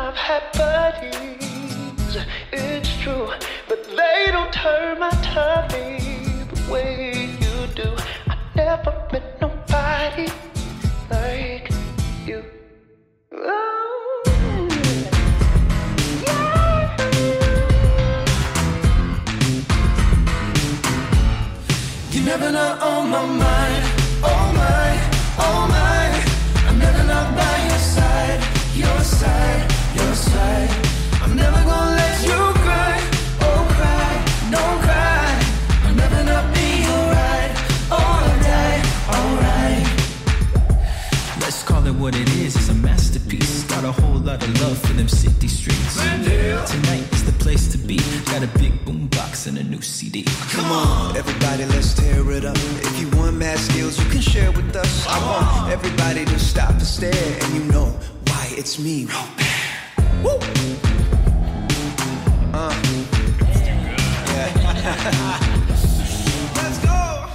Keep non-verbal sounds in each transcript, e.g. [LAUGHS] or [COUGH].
I've had buddies. It's true, but they don't turn my tummy the way you do. I never met nobody like you. Oh. Never know on my mind. Oh my, oh my. I'm never not by your side, your side, what it is, it's a masterpiece. Got a whole lot of love for them city streets. Tonight is the place to be. Got a big boombox and a new CD. Come on, everybody, let's tear it up. If you want mad skills, you can share with us. I want everybody to stop and stare, and you know why it's me. Woo! Uh. Yeah. [LAUGHS] let's go.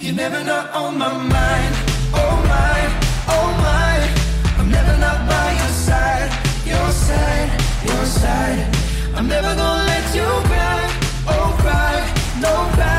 You never not on my mind. Oh my, oh my. Side, your side. I'm never gonna let you cry. Oh cry, no cry.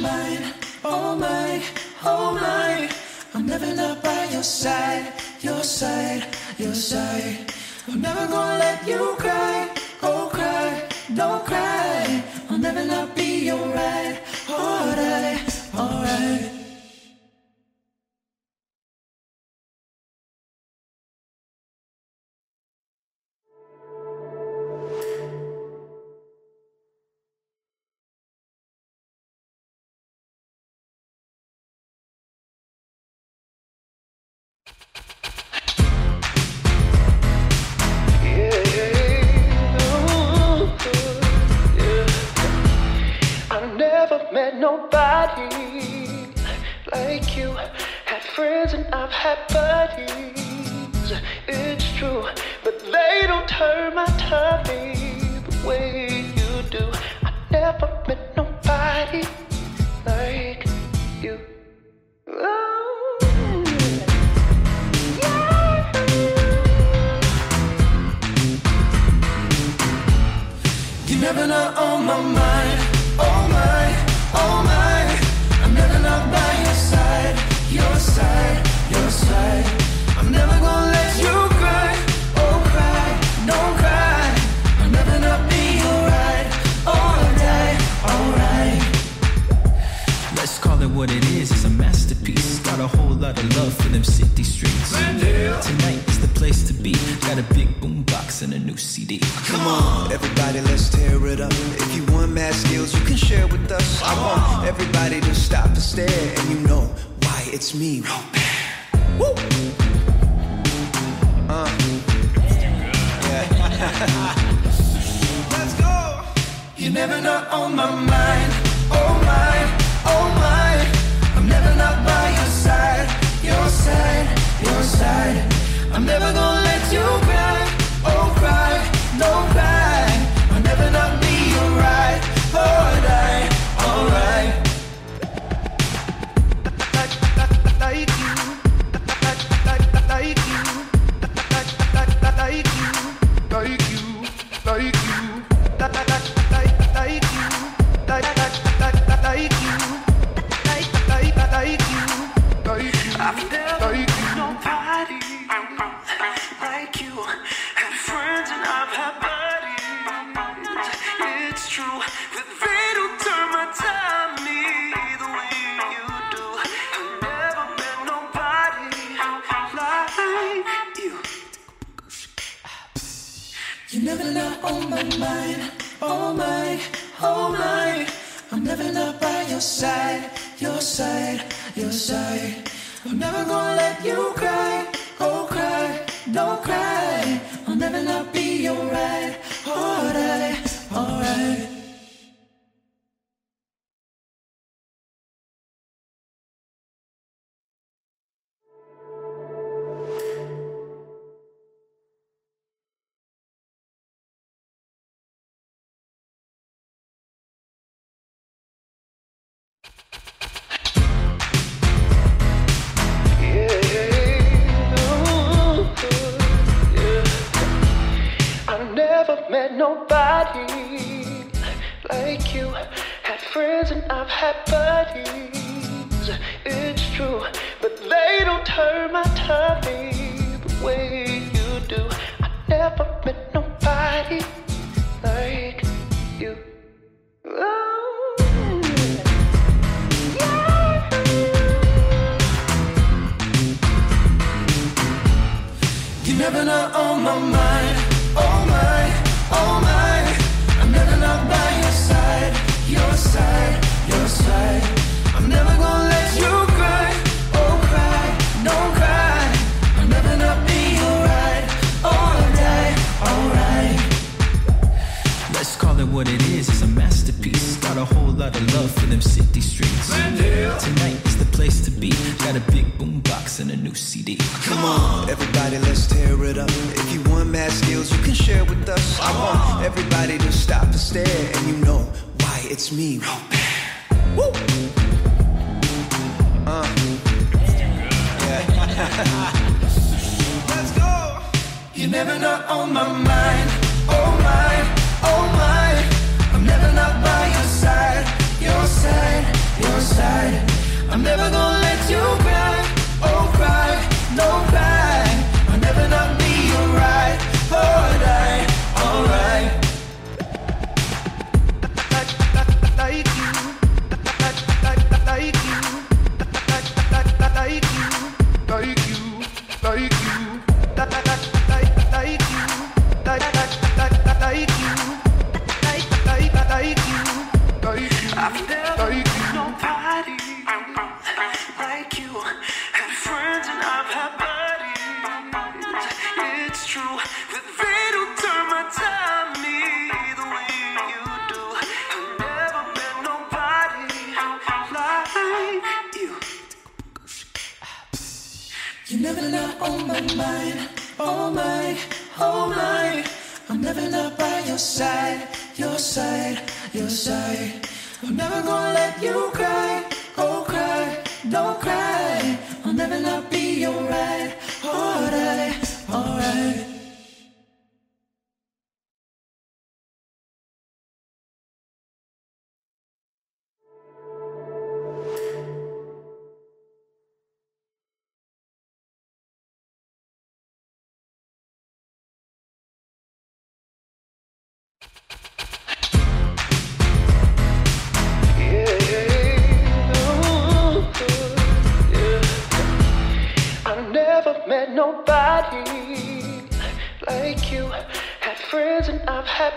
Mind. Oh my, oh my. I'm never not by your side, your side, your side. I'm never gonna let you cry. Oh cry, don't cry. I'll never not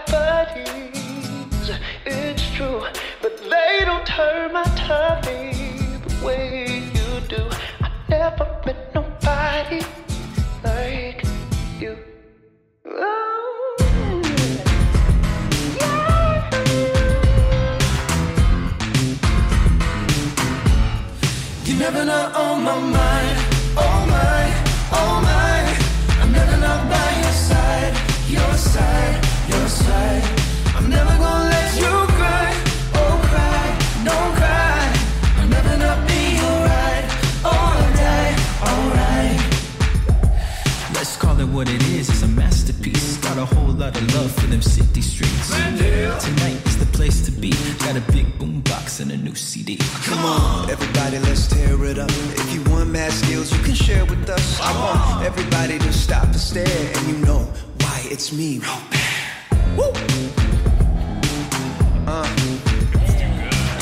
buddies, it's true, but they don't turn my tummy the way you do. I never met nobody like you. Oh. Yeah. You never know on my mind what it is is a masterpiece. Got a whole lot of love for them city streets. Tonight is the place to be. Got a big and a new CD. Come on, everybody, let's tear it up. If you want mad skills, you can share with us. I want everybody to stop and stare, and you know why it's me. Robaire. Woo! Uh.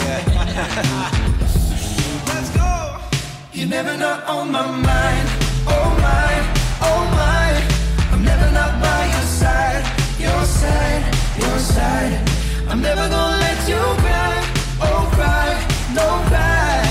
Yeah. [LAUGHS] Let's go. You're never not on oh my mind. Oh my, oh my. I'm never not by your side, your side, your side. I'm never gonna let you cry, oh cry, no cry.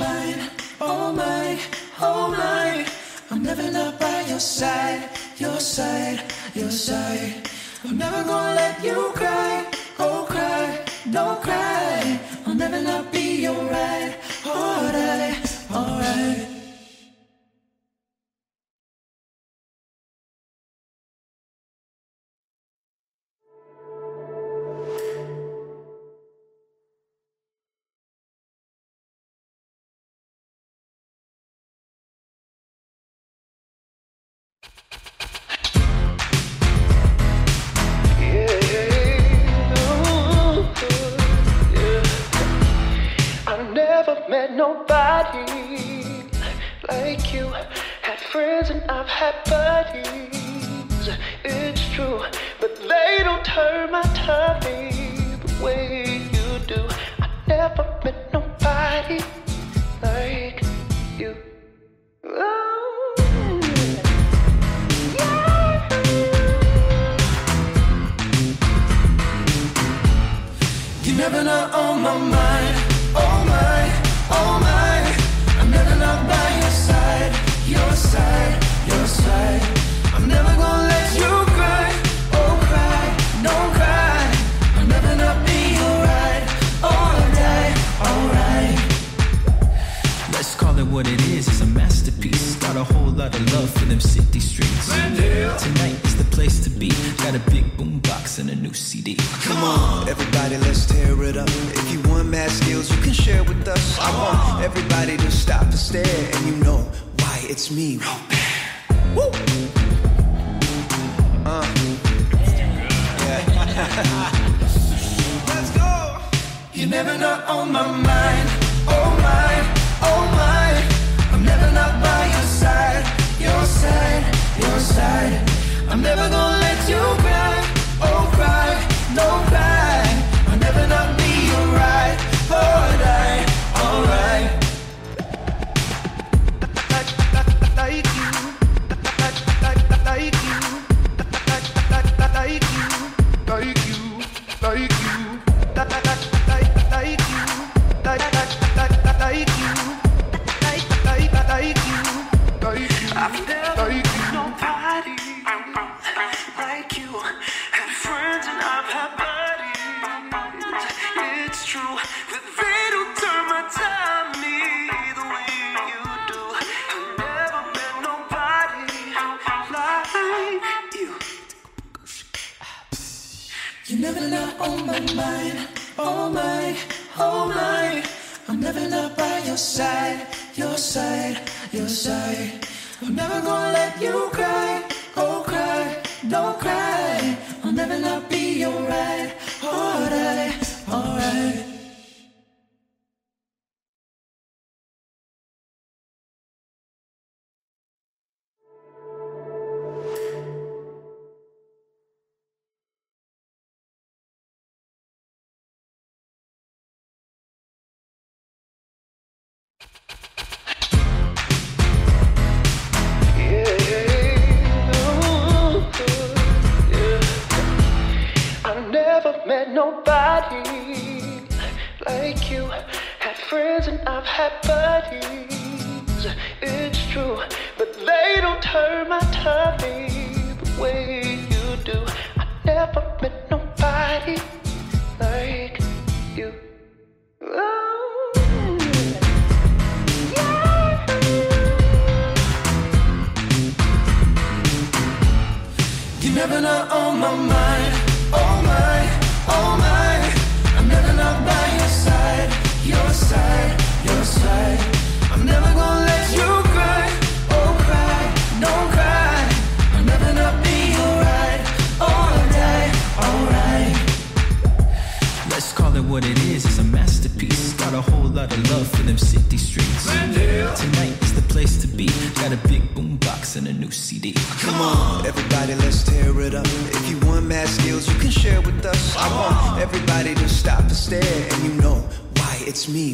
mine, oh my, oh my. I'm never not by your side, your side, your side. I'm never gonna let you cry, oh cry, don't cry.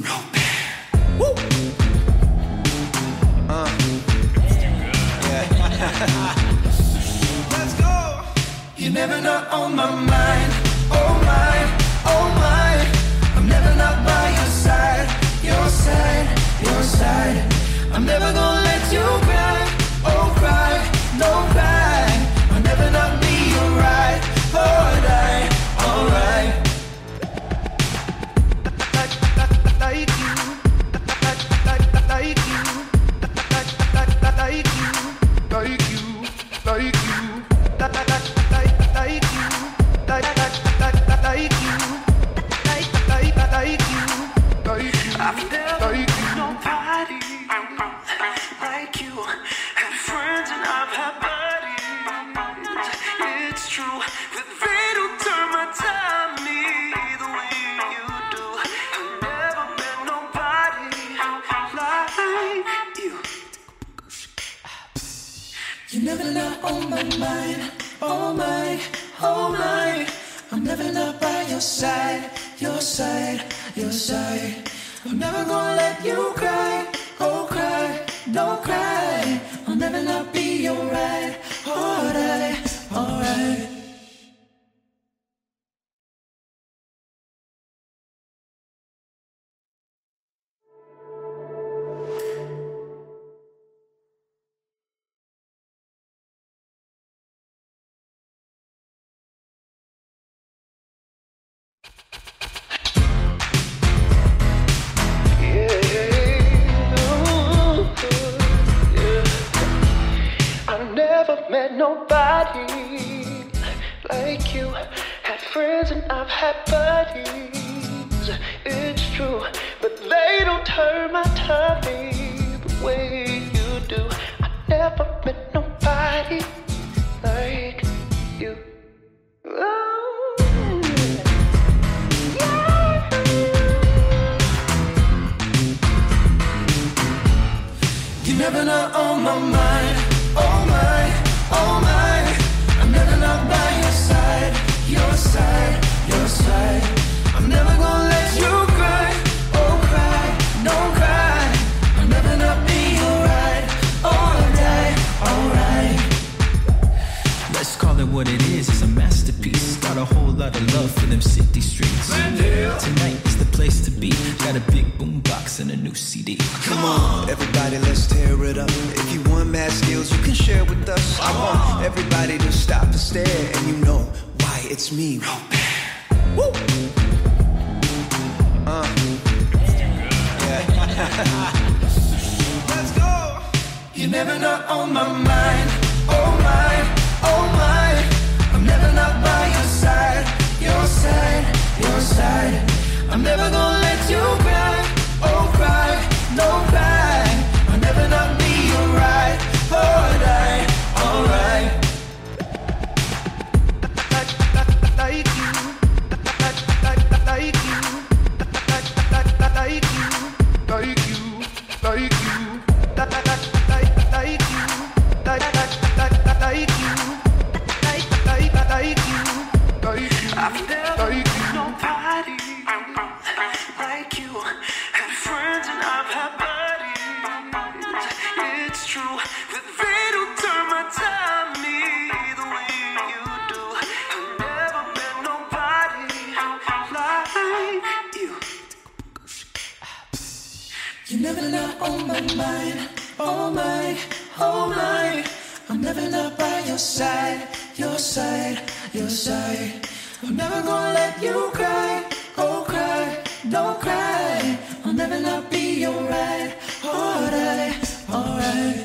zero. Nobody like you. Had friends and I've had buddies. It's true, but they don't turn my tummy the way you do. I never met nobody like you. Oh. You're never not on my mind, what it is, it's a masterpiece. Got a whole lot of love for them city streets. Tonight is the place to be. Got a big boom box and a new CD. Come on, everybody, let's tear it up. If you want mad skills, you can share with us. I want everybody to stop and stare, and you know why it's me, Robaire. Woo! Uh. Yeah. [LAUGHS] let's go. You're never not on my mind. Oh my, oh my. I'm never not by your side, your side, your side. I'm never gonna let you cry, oh cry, no cry. Not on my oh my, oh my. I'm never not by your side, your side, your side. I'm never gonna let you cry, oh cry, don't cry. I'll never not be alright, alright, alright.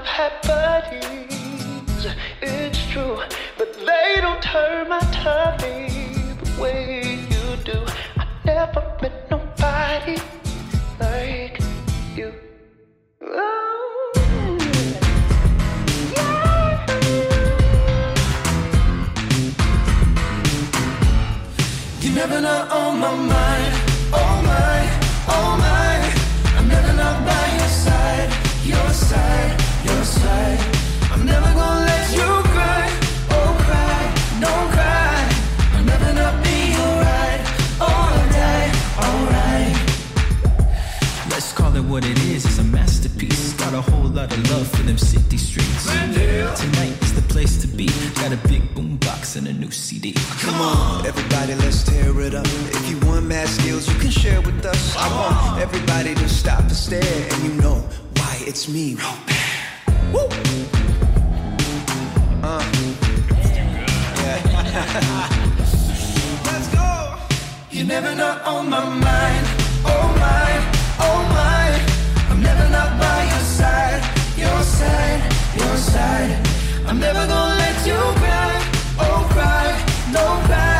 I've had buddies, it's true, but they don't turn my tummy the way you do. I never met nobody like you. Oh. You never not on oh, my mind. what it is, it's a masterpiece. Got a whole lot of love for them city streets. Tonight is the place to be. Got a big boom box and a new CD. Come on, everybody, let's tear it up. If you want mad skills, you can share with us. I want everybody to stop and stare, and you know why it's me, Woo! Uh. [LAUGHS] Let's go! You never know on my mind, oh my, oh my. your side. I'm never gonna let you cry, oh cry, no cry.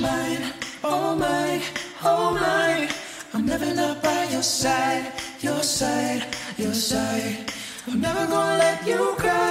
mine, all mine, all mine. I'm never not by your side, your side, your side. I'm never gonna let you cry.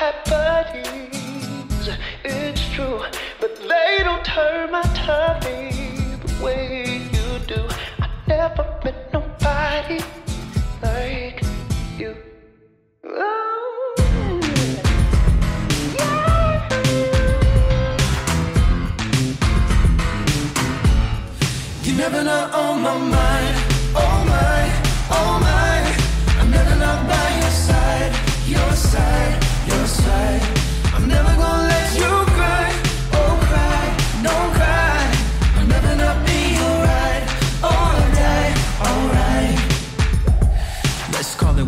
had it's true, but they don't turn my tummy the way you do. I never met nobody like you. Oh. never not on oh my mind. Oh my, oh my. I'm never not by your side, your side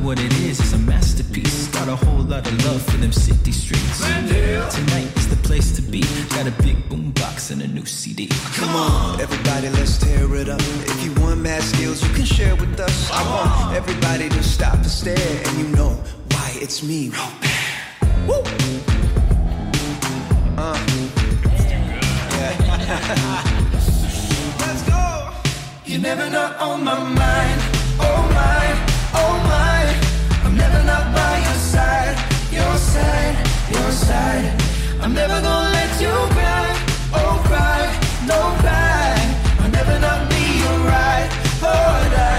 what it is is a masterpiece. Got a whole lot of love for them city streets. Tonight is the place to be. Got a big and a new CD. Come on, everybody, let's tear it up. If you want mad skills, you can share with us. I want everybody to stop and stare, and you know why it's me. Robaire. Woo! Uh. Yeah. Let's go. You're never not on my mind. Oh my, oh my. I'm never not by your side, your side, your side. I'm never gonna let you cry. Oh cry, no cry. I'll never not be your right or die.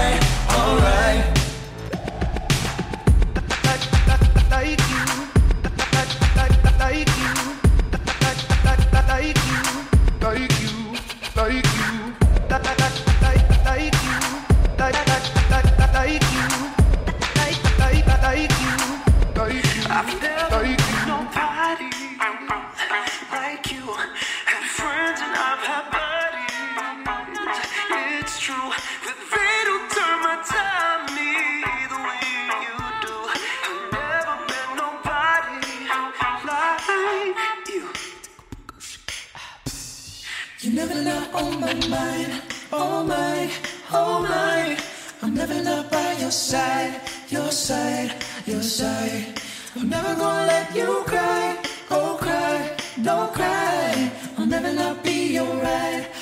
mine, oh my, oh my. I'm living up by your side, your side, your side. I'm never gonna let you cry, oh cry, don't cry. I'll never not be alright.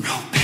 No.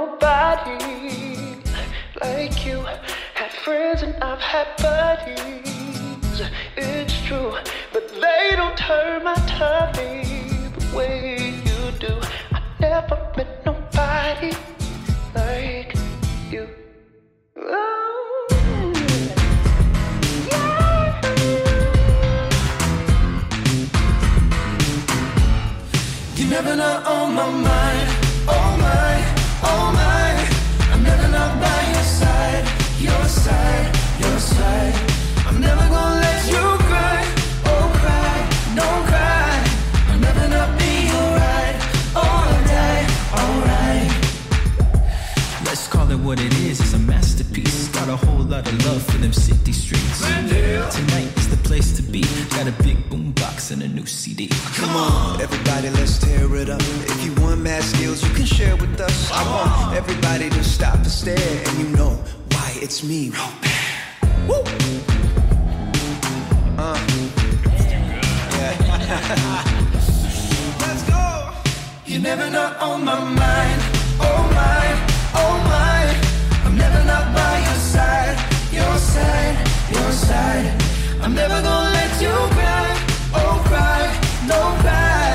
Nobody like you. Had friends and I've had buddies. It's true, but they don't turn my tummy the way you do. I never met nobody like you. Oh. You never not on my mind, your side, your side. I'm never gonna let you cry, oh cry, don't cry. I'll never not be alright, alright, alright. Let's call it what it is, it's a masterpiece. Got a whole lot of love for them city streets. Tonight is the place to be. Got a big boom box and a new CD. Come on, everybody, let's tear it up. If you want mad skills, you can share with us. I want everybody to stop and stare, and you know it's me. Woo! Uh. Yeah. [LAUGHS] let's go. You're never not on my mind, oh my, oh my. I'm never not by your side, your side, your side. I'm never gonna let you cry, oh cry, don't cry.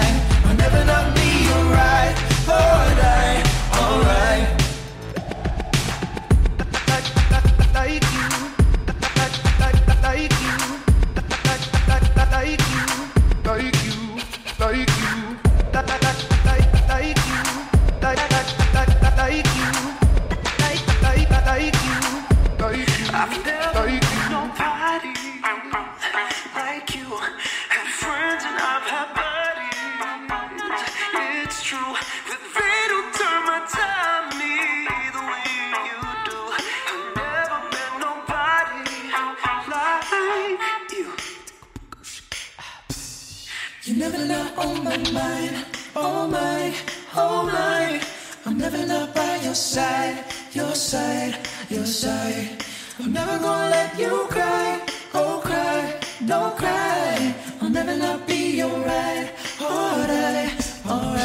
On my oh my, oh my. I'm never not by your side, your side, your side. I'm never gonna let you cry, oh cry, don't cry. I'll never not be your right, alright, alright.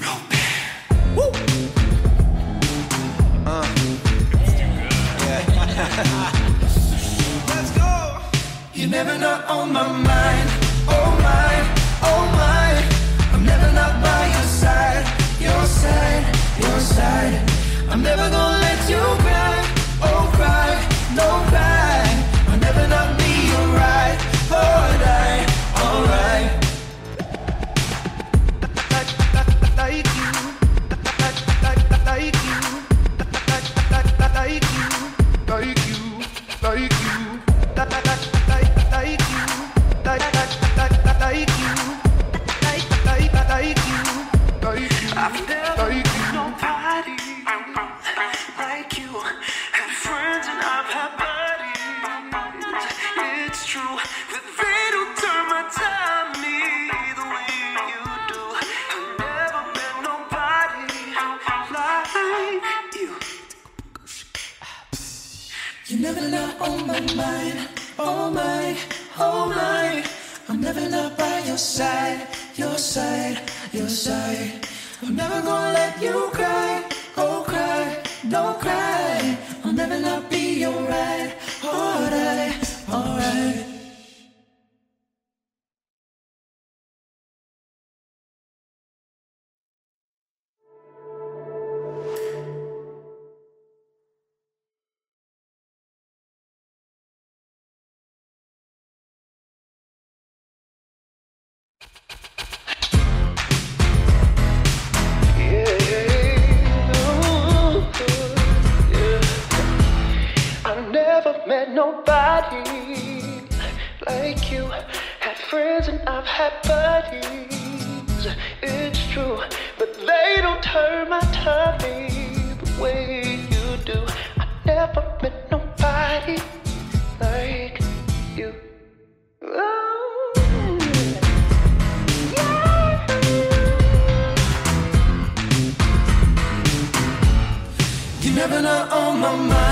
It's like you. Had friends and I've had buddies. It's true, but they don't turn my tummy the way you do. I never met nobody like you. Oh. You never know on my mind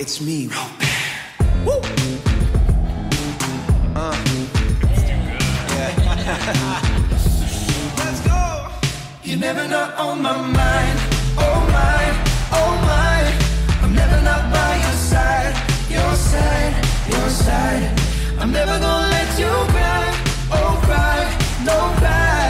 it's me, Robaire. Woo! Uh. Yeah. [LAUGHS] Let's go! You're never not on oh my mind. Oh, my, oh, my. I'm never not by your side. Your side, your side. I'm never gonna let you cry. Oh, cry, no cry.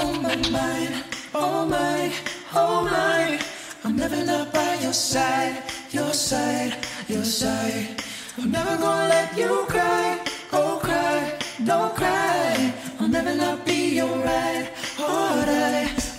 oh my mind, oh my, oh my. I'm never not by your side, your side, your side. I'm never gonna let you cry, oh cry, don't cry. I'll never not be alright, alright.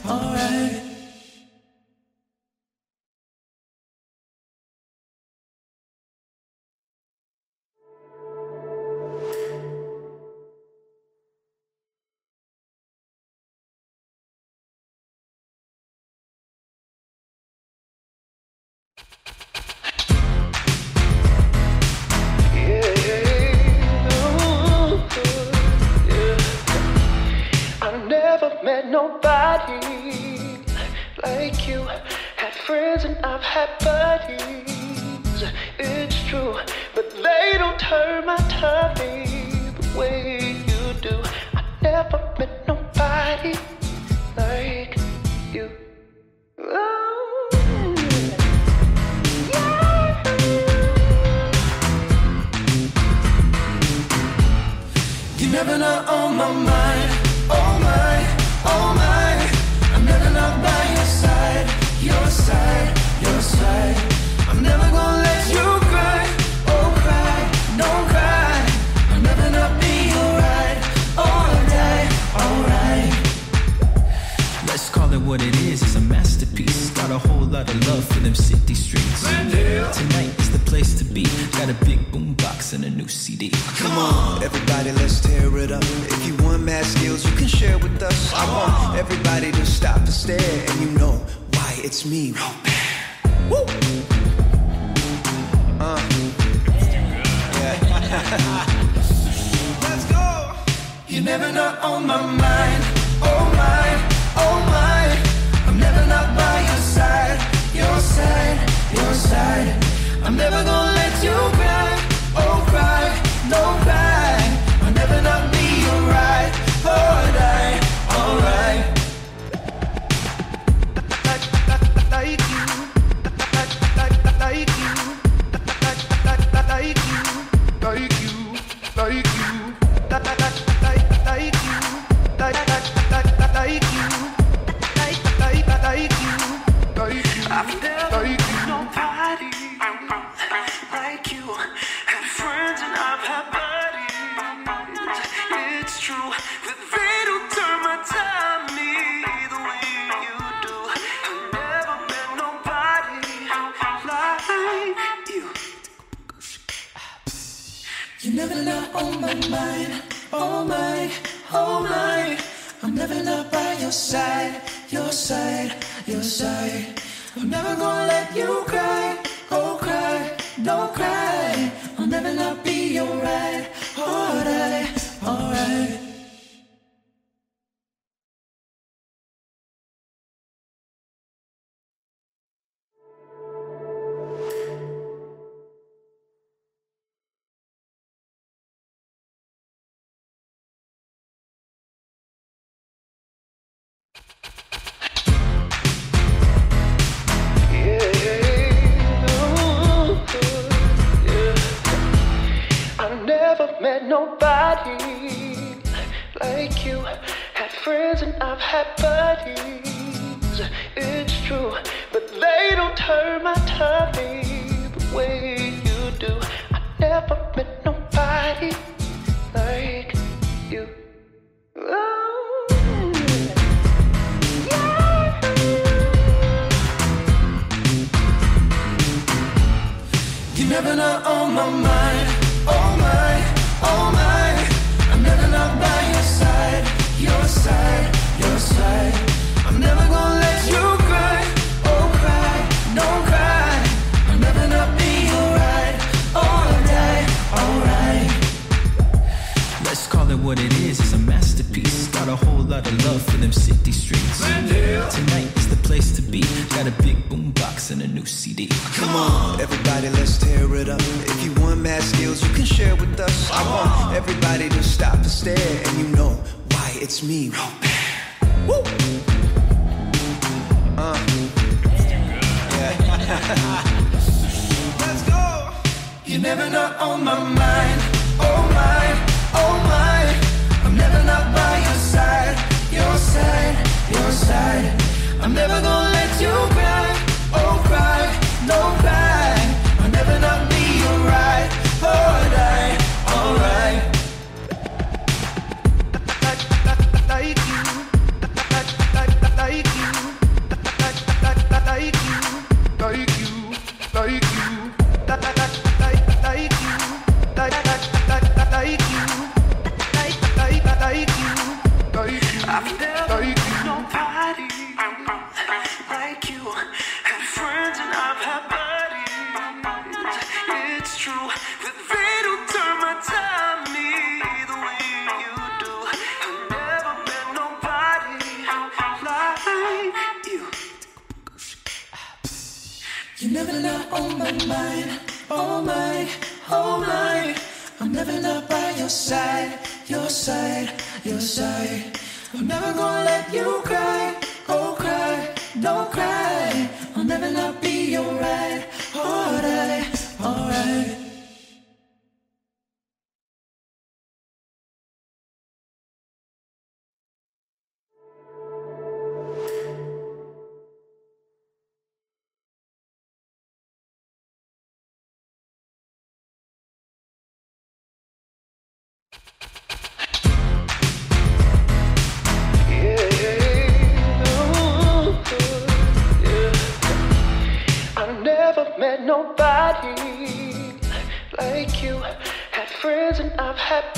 had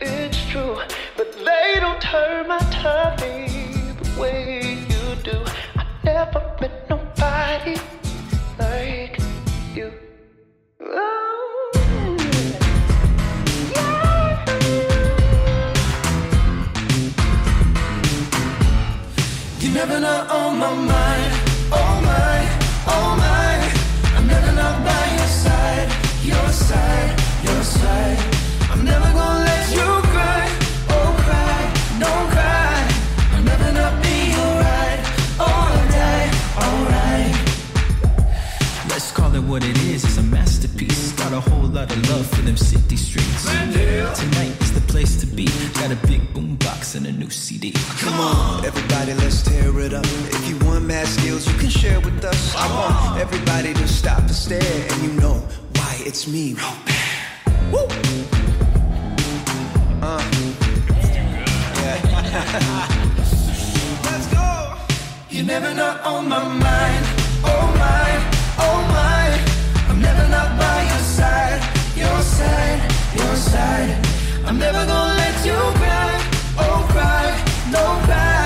it's true, but they don't turn my tummy the way you do. I never met nobody like you. Oh, you never know on my mind a whole lot of love for them city streets. Tonight is the place to be. Got a big boom box and a new CD. Come on, everybody, let's tear it up. If you want mad skills, you can share with us. I want everybody to stop and stare, and you know why it's me, Robaire. Woo! Uh. Yeah. [LAUGHS] let's go. You never not on my mind, oh my, oh my. your side. I'm never gonna let you cry, oh cry, no cry.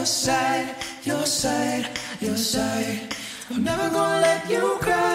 your side, your side, your side. I'm never gonna let you cry.